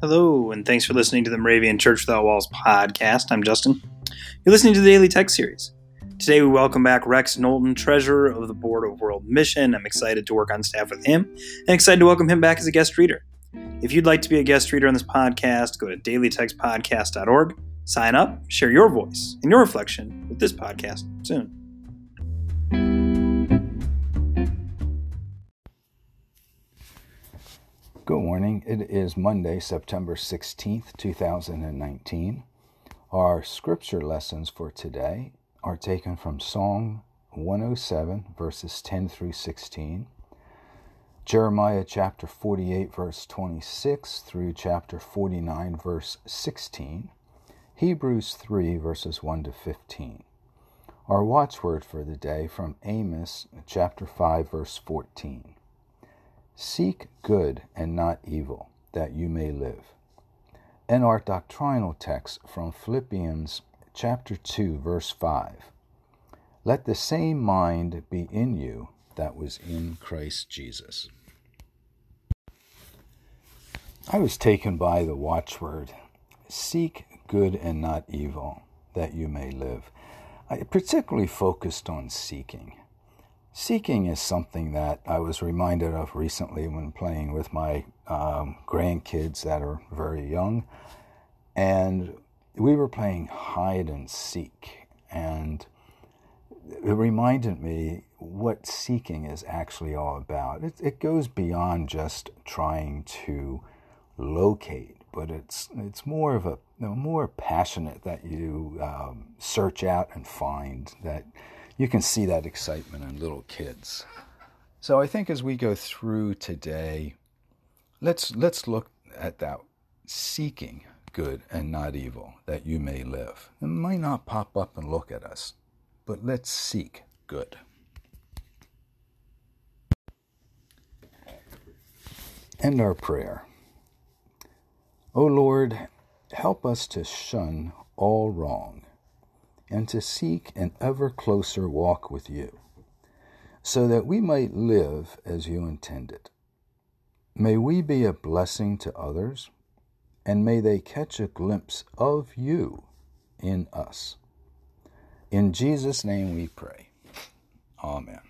Hello, and thanks for listening to the Moravian Church Without Walls podcast. I'm Justin. You're listening to the Daily Text Series. Today, we welcome back Rex Knowlton, Treasurer of the Board of World Mission. I'm excited to work on staff with him and excited to welcome him back as a guest reader. If you'd like to be a guest reader on this podcast, go to dailytextpodcast.org, sign up, share your voice and your reflection with this podcast soon. Good morning. It is Monday, September 16th, 2019. Our scripture lessons for today are taken from Psalm 107, verses 10 through 16, Jeremiah chapter 48, verse 26 through chapter 49, verse 16, Hebrews 3, verses 1 to 15. Our watchword for the day from Amos chapter 5, verse 14. Seek good and not evil, that you may live. And our doctrinal text from Philippians chapter 2, verse 5. Let the same mind be in you that was in Christ Jesus. I was taken by the watchword seek good and not evil, that you may live. I particularly focused on seeking. Seeking is something that I was reminded of recently when playing with my um, grandkids that are very young. And we were playing hide and seek. And it reminded me what seeking is actually all about. It, it goes beyond just trying to locate, but it's, it's more of a more passionate that you um, search out and find that you can see that excitement in little kids. So I think as we go through today, let's let's look at that seeking good and not evil that you may live. It might not pop up and look at us, but let's seek good. And our prayer. O Lord, help us to shun all wrong and to seek an ever closer walk with you, so that we might live as you intended. May we be a blessing to others, and may they catch a glimpse of you in us. In Jesus' name we pray. Amen.